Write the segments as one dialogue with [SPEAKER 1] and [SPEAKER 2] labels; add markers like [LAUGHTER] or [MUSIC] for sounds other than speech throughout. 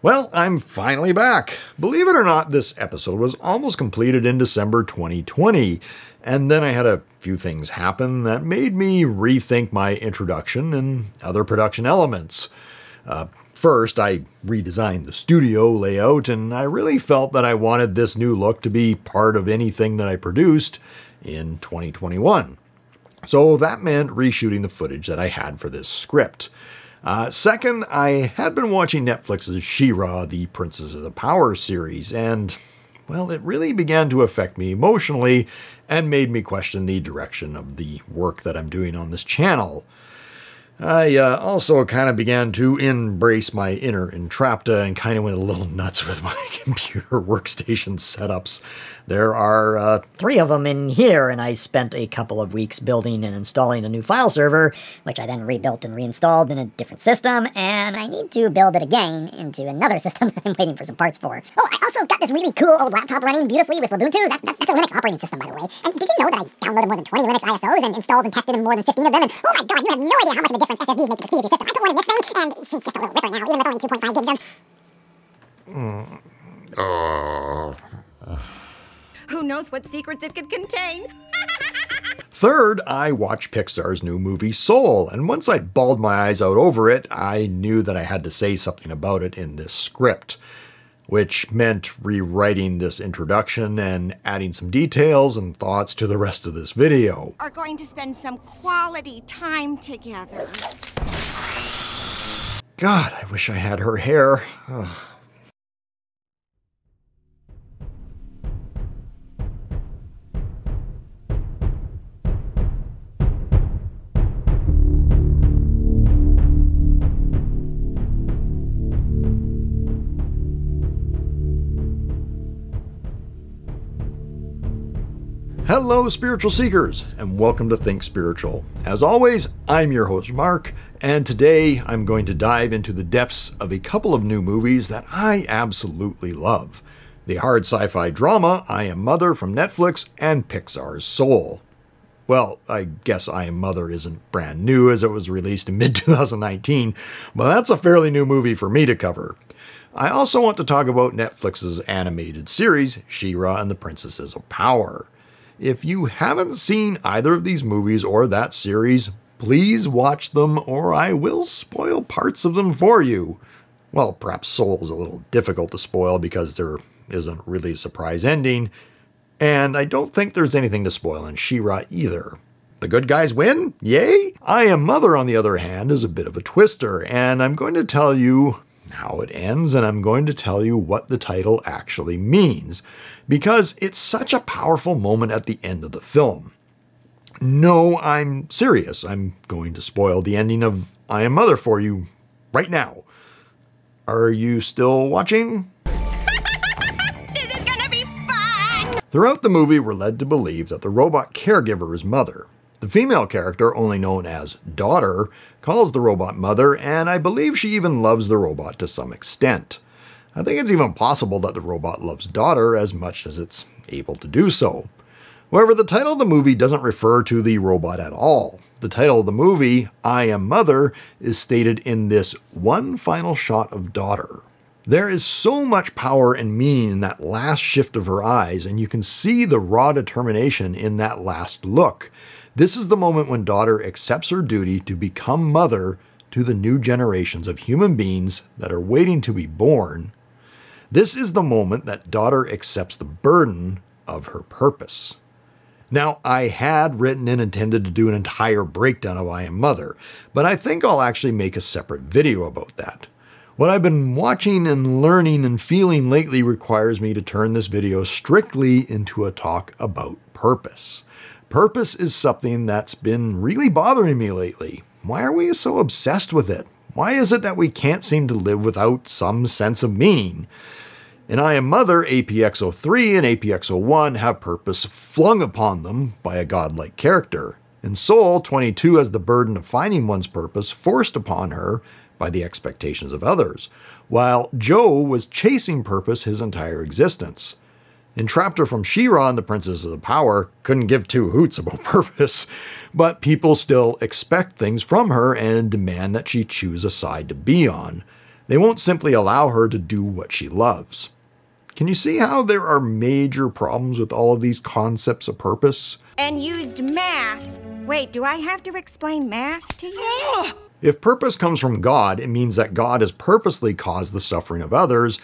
[SPEAKER 1] Well, I'm finally back. Believe it or not, this episode was almost completed in December 2020, and then I had a few things happen that made me rethink my introduction and other production elements. Uh, first, I redesigned the studio layout, and I really felt that I wanted this new look to be part of anything that I produced in 2021. So that meant reshooting the footage that I had for this script. Uh, second, I had been watching Netflix's She-Ra, the Princess of the Power series, and, well, it really began to affect me emotionally and made me question the direction of the work that I'm doing on this channel. I uh, also kind of began to embrace my inner Entrapta and kind of went a little [LAUGHS] nuts with my [LAUGHS] computer workstation setups. There are uh,
[SPEAKER 2] three of them in here, and I spent a couple of weeks building and installing a new file server, which I then rebuilt and reinstalled in a different system, and I need to build it again into another [LAUGHS] system that I'm waiting for some parts for. Oh, I also got this really cool old laptop running beautifully with Ubuntu. That, that, that's a Linux operating system, by the way. And did you know that I downloaded more than 20 Linux ISOs and installed and tested in more than 15 of them? And oh my god, you have no idea how much of a difference SSDs make to the speed of your system. I put one this thing, and she's just a little ripper now, even with only 2.5 gigs of...
[SPEAKER 3] Mm. Who knows what secrets it could contain? [LAUGHS]
[SPEAKER 1] Third, I watched Pixar's new movie Soul, and once I bawled my eyes out over it, I knew that I had to say something about it in this script, which meant rewriting this introduction and adding some details and thoughts to the rest of this video.
[SPEAKER 3] Are going to spend some quality time together.
[SPEAKER 1] God, I wish I had her hair. Ugh. Hello, spiritual seekers, and welcome to Think Spiritual. As always, I'm your host, Mark, and today I'm going to dive into the depths of a couple of new movies that I absolutely love the hard sci fi drama I Am Mother from Netflix and Pixar's Soul. Well, I guess I Am Mother isn't brand new as it was released in [LAUGHS] mid 2019, but that's a fairly new movie for me to cover. I also want to talk about Netflix's animated series, She-Ra and the Princesses of Power. If you haven't seen either of these movies or that series, please watch them or I will spoil parts of them for you. Well, perhaps Soul is a little difficult to spoil because there isn't really a surprise ending, and I don't think there's anything to spoil in She-Ra either. The good guys win? Yay! I Am Mother, on the other hand, is a bit of a twister, and I'm going to tell you how it ends, and I'm going to tell you what the title actually means, because it's such a powerful moment at the end of the film. No, I'm serious. I'm going to spoil the ending of I Am Mother for you right now. Are you still watching? [LAUGHS]
[SPEAKER 3] this is gonna be fun!
[SPEAKER 1] Throughout the movie, we're led to believe that the robot caregiver is Mother, the female character, only known as Daughter, calls the robot mother, and I believe she even loves the robot to some extent. I think it's even possible that the robot loves Daughter as much as it's able to do so. However, the title of the movie doesn't refer to the robot at all. The title of the movie, I Am Mother, is stated in this one final shot of Daughter. There is so much power and meaning in that last shift of her eyes, and you can see the raw determination in that last look. This is the moment when daughter accepts her duty to become mother to the new generations of human beings that are waiting to be born. This is the moment that daughter accepts the burden of her purpose. Now, I had written and intended to do an entire breakdown of I Am Mother, but I think I'll actually make a separate video about that. What I've been watching and learning and feeling lately requires me to turn this video strictly into a talk about purpose. Purpose is something that's been really bothering me lately. Why are we so obsessed with it? Why is it that we can't seem to live without some sense of meaning? In I Am Mother, APX03 and APX01 have purpose flung upon them by a godlike character. In Soul, 22 has the burden of finding one's purpose forced upon her by the expectations of others, while Joe was chasing purpose his entire existence. Entrapta from She-Ra the Princess of the Power couldn't give two hoots about [LAUGHS] purpose, but people still expect things from her and demand that she choose a side to be on. They won't simply allow her to do what she loves. Can you see how there are major problems with all of these concepts of purpose?
[SPEAKER 3] And used math. Wait, do I have to explain math to you?
[SPEAKER 1] If purpose comes from God, it means that God has purposely caused the suffering of others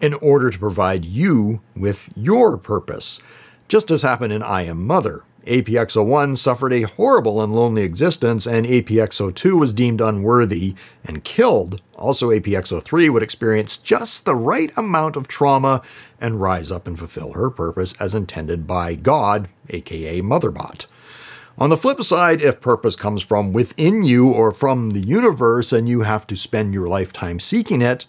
[SPEAKER 1] in order to provide you with your purpose, just as happened in I Am Mother. APX01 suffered a horrible and lonely existence, and APX02 was deemed unworthy and killed. Also, APX03 would experience just the right amount of trauma and rise up and fulfill her purpose as intended by God, aka Motherbot. On the flip side, if purpose comes from within you or from the universe and you have to spend your lifetime seeking it,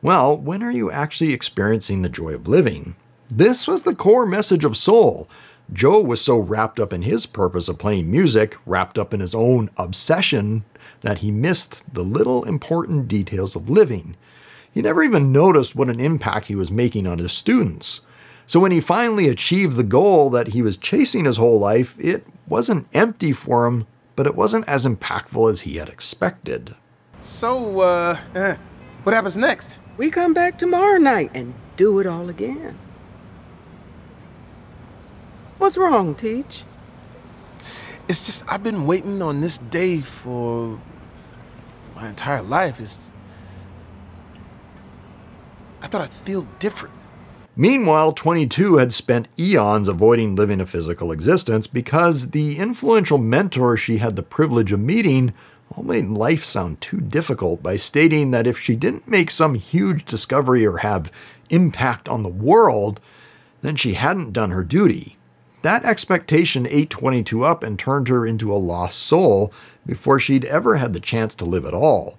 [SPEAKER 1] well, when are you actually experiencing the joy of living? This was the core message of Soul. Joe was so wrapped up in his purpose of playing music, wrapped up in his own obsession, that he missed the little important details of living. He never even noticed what an impact he was making on his students. So when he finally achieved the goal that he was chasing his whole life, it wasn't empty for him, but it wasn't as impactful as he had expected.
[SPEAKER 4] So, uh, eh, [LAUGHS] what happens next?
[SPEAKER 5] We come back tomorrow night and do it all again. What's wrong, Teach?
[SPEAKER 4] It's just I've been waiting on this day for my entire life. It's I thought I'd feel different.
[SPEAKER 1] Meanwhile, 22 had spent eons avoiding living a physical existence because the influential mentor she had the privilege of meeting all made life sound too difficult by stating that if she didn't make some huge discovery or have impact on the world, then she hadn't done her duty. That expectation ate 22 up and turned her into a lost soul before she'd ever had the chance to live at all.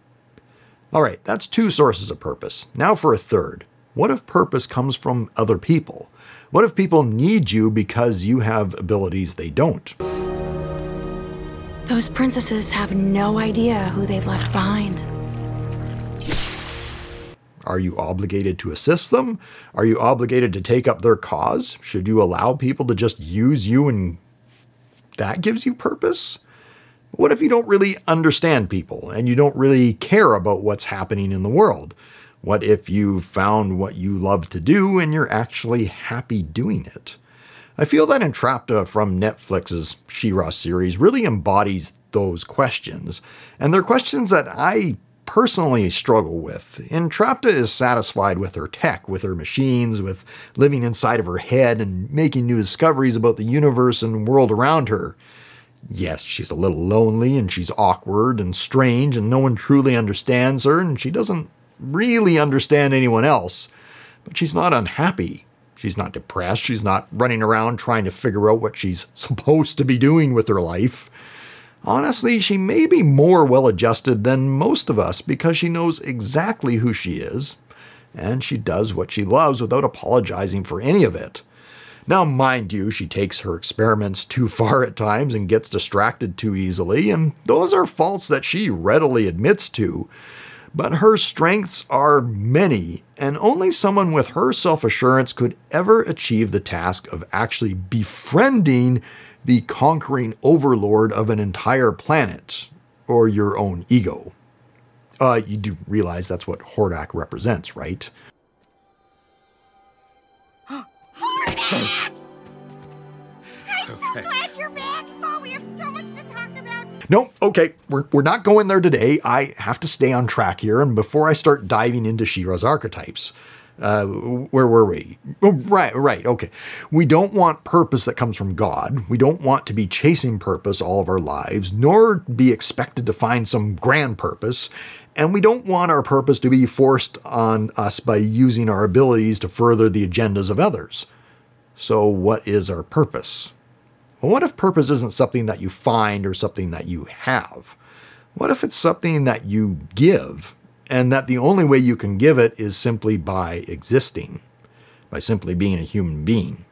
[SPEAKER 1] All right, that's two sources of purpose. Now for a third. What if purpose comes from other people? What if people need you because you have abilities they don't?
[SPEAKER 6] Those princesses have no idea who they've left behind.
[SPEAKER 1] Are you obligated to assist them? Are you obligated to take up their cause? Should you allow people to just use you and that gives you purpose? What if you don't really understand people and you don't really care about what's happening in the world? What if you found what you love to do and you're actually happy doing it? I feel that Entrapta uh, from Netflix's She-Ra series really embodies those questions, and they're questions that I personally struggle with. Entrapta is satisfied with her tech, with her machines, with living inside of her head and making new discoveries about the universe and world around her. Yes, she's a little lonely and she's awkward and strange, and no one truly understands her, and she doesn't really understand anyone else, but she's not unhappy. She's not depressed. She's not running around trying to figure out what she's [LAUGHS] supposed to be doing with her life. Honestly, she may be more well adjusted than most of us because she knows exactly who she is, and she does what she loves without apologizing for any of it. Now, mind you, she takes her experiments too [LAUGHS] far at times and gets distracted too easily, and those are faults that she readily admits to. But her strengths are many, and only someone with her self assurance could ever achieve the task of actually befriending the conquering overlord of an entire planet, or your own ego. Uh, you do realize that's what Hordak represents, right? [GASPS]
[SPEAKER 3] Hordak! I'm so glad you're back. Oh, we have so much to talk about.
[SPEAKER 1] No, okay, we're, we're not going there today. I have to stay on track here, and before I start diving into She-Ra's archetypes, uh, where were we? Oh, right, right, okay. We don't want purpose that comes from God. We don't want to be chasing purpose all of our lives, nor be expected to find some grand purpose. And we don't want our purpose to be forced on us by using our abilities to further the agendas of others. So, what is our purpose? Well, what if purpose isn't something that you find or something that you have? What if it's something that you give, and that the only way you can give it is simply by existing, by simply being a human being?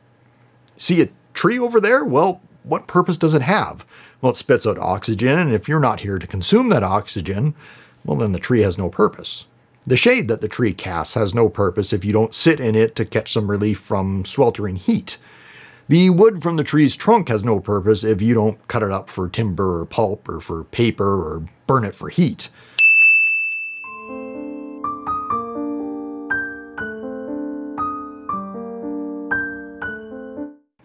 [SPEAKER 1] See a tree over there? Well, what purpose does it have? Well, it spits out oxygen, and if you're not here to consume that oxygen, well, then the tree has no purpose. The shade that the tree casts has no purpose if you don't sit in it to catch some relief from sweltering heat. The wood from the tree's trunk has no purpose if you don't cut it up for timber or pulp or for paper or burn it for heat.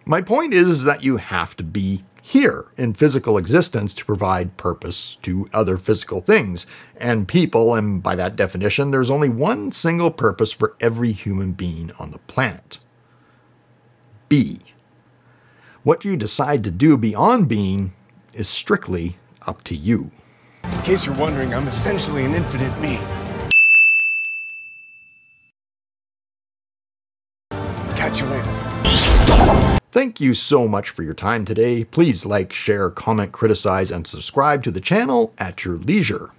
[SPEAKER 1] My point is that you have to be here in physical existence to provide purpose to other physical things and people, and by that definition, there's only one single purpose for every human being on the planet. Be. What you decide to do beyond being is strictly up to you.
[SPEAKER 4] In case you're wondering, I'm essentially an infinite me. Catch you later.
[SPEAKER 1] Thank you so much for your time today. Please like, share, comment, criticize, and subscribe to the channel at your leisure.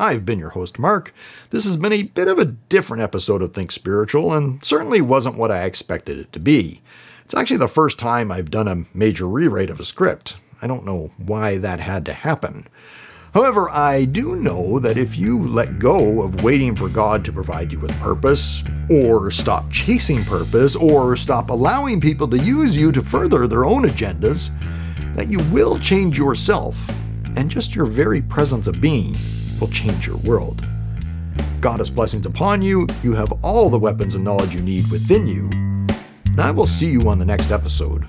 [SPEAKER 1] I've been your host, Mark. This has been a bit of a different episode of Think Spiritual, and certainly wasn't what I expected it to be. It's actually the first time I've done a major rewrite of a script. I don't know why that had to happen. However, I do know that if you let go of waiting for God to provide you with purpose, or stop chasing purpose, or stop allowing people to use you to further their own agendas, that you will change yourself, and just your very presence of being will change your world. God has blessings upon you, you have all the weapons and knowledge you need within you, and I will see you on the next episode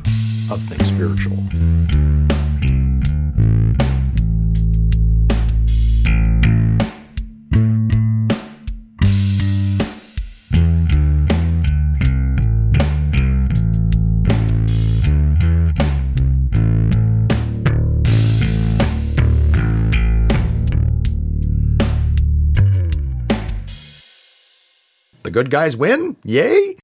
[SPEAKER 1] of Think Spiritual. The good guys win? Yay?